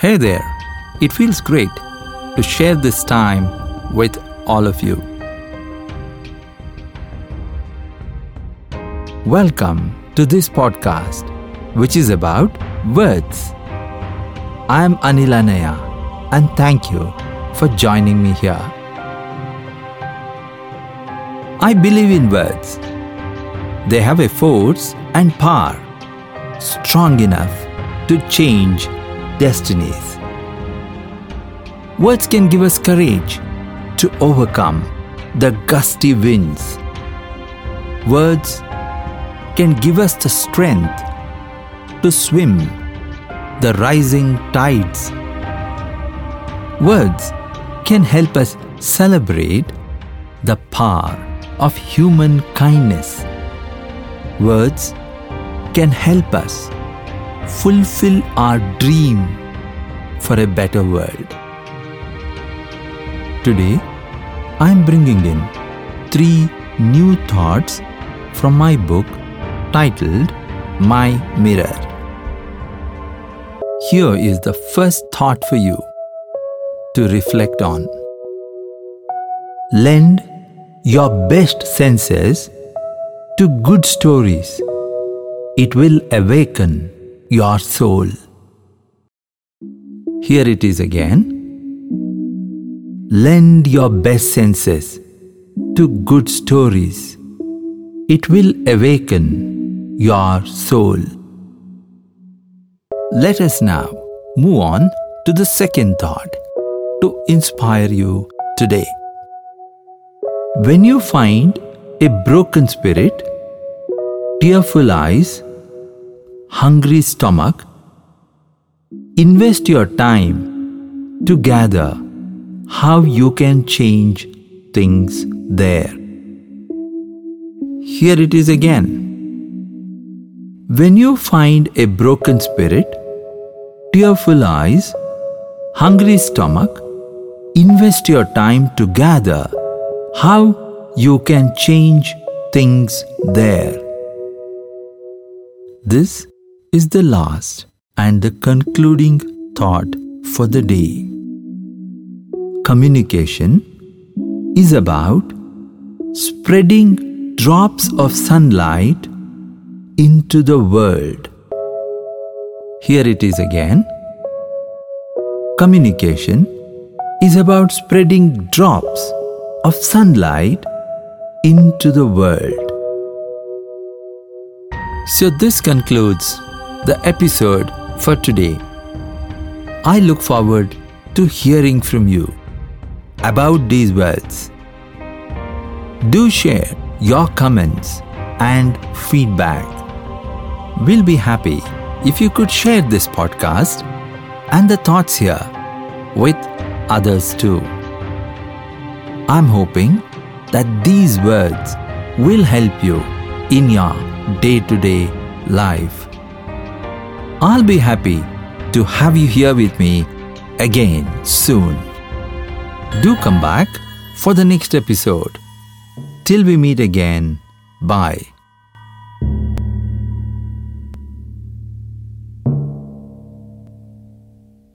Hey there, it feels great to share this time with all of you. Welcome to this podcast, which is about words. I am Anil Annaiah, and thank you for joining me here. I believe in words. They have a force and power strong enough to change destinies. Words can give us courage to overcome the gusty winds. Words can give us the strength to swim the rising tides. Words can help us celebrate the power of human kindness. Words can help us fulfill our dream for a better world. Today, I am bringing in three new thoughts from my book titled My Mirror. Here is the first thought for you to reflect on. Lend your best senses to good stories. It will awaken your soul. Here it is again. Lend your best senses to good stories. It will awaken your soul. Let us now move on to the second thought to inspire you today. When you find a broken spirit, tearful eyes, hungry stomach, invest your time to gather how you can change things there. Here it is again. When you find a broken spirit, tearful eyes, hungry stomach, invest your time to gather how you can change things there. This is the last and the concluding thought for the day. Communication is about spreading drops of sunlight into the world. Here it is again. Communication is about spreading drops of sunlight into the world. So, this concludes the episode for today. I look forward to hearing from you about these words. Do share your comments and feedback. We'll be happy if you could share this podcast and the thoughts here with others too. I'm hoping that these words will help you in your day to day life. I'll be happy to have you here with me again soon. Do come back for the next episode. Till we meet again, bye.